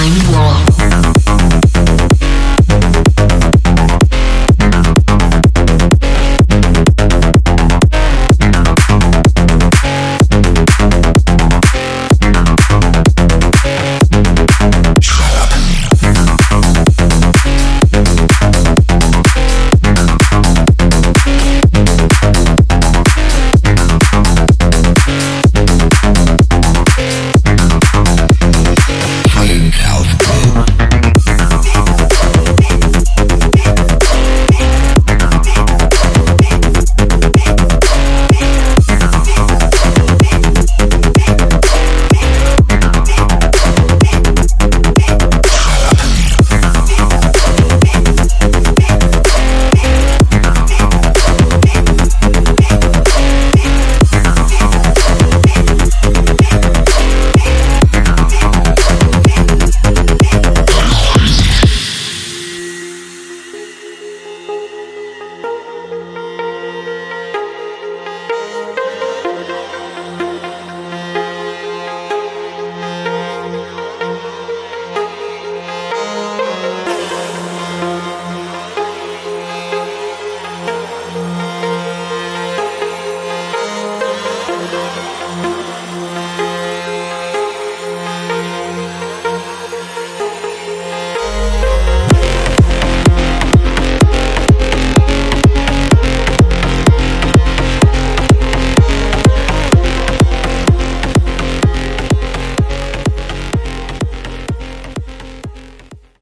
Time Warp.